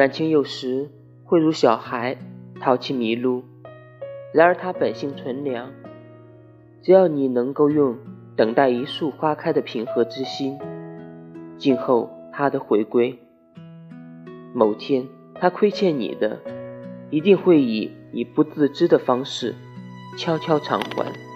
感情有时会如小孩淘气迷路。然而他本性纯良只要你能够用等待一束花开的平和之心静候他的回归某天他亏欠你的一定会以你不自知的方式悄悄偿还。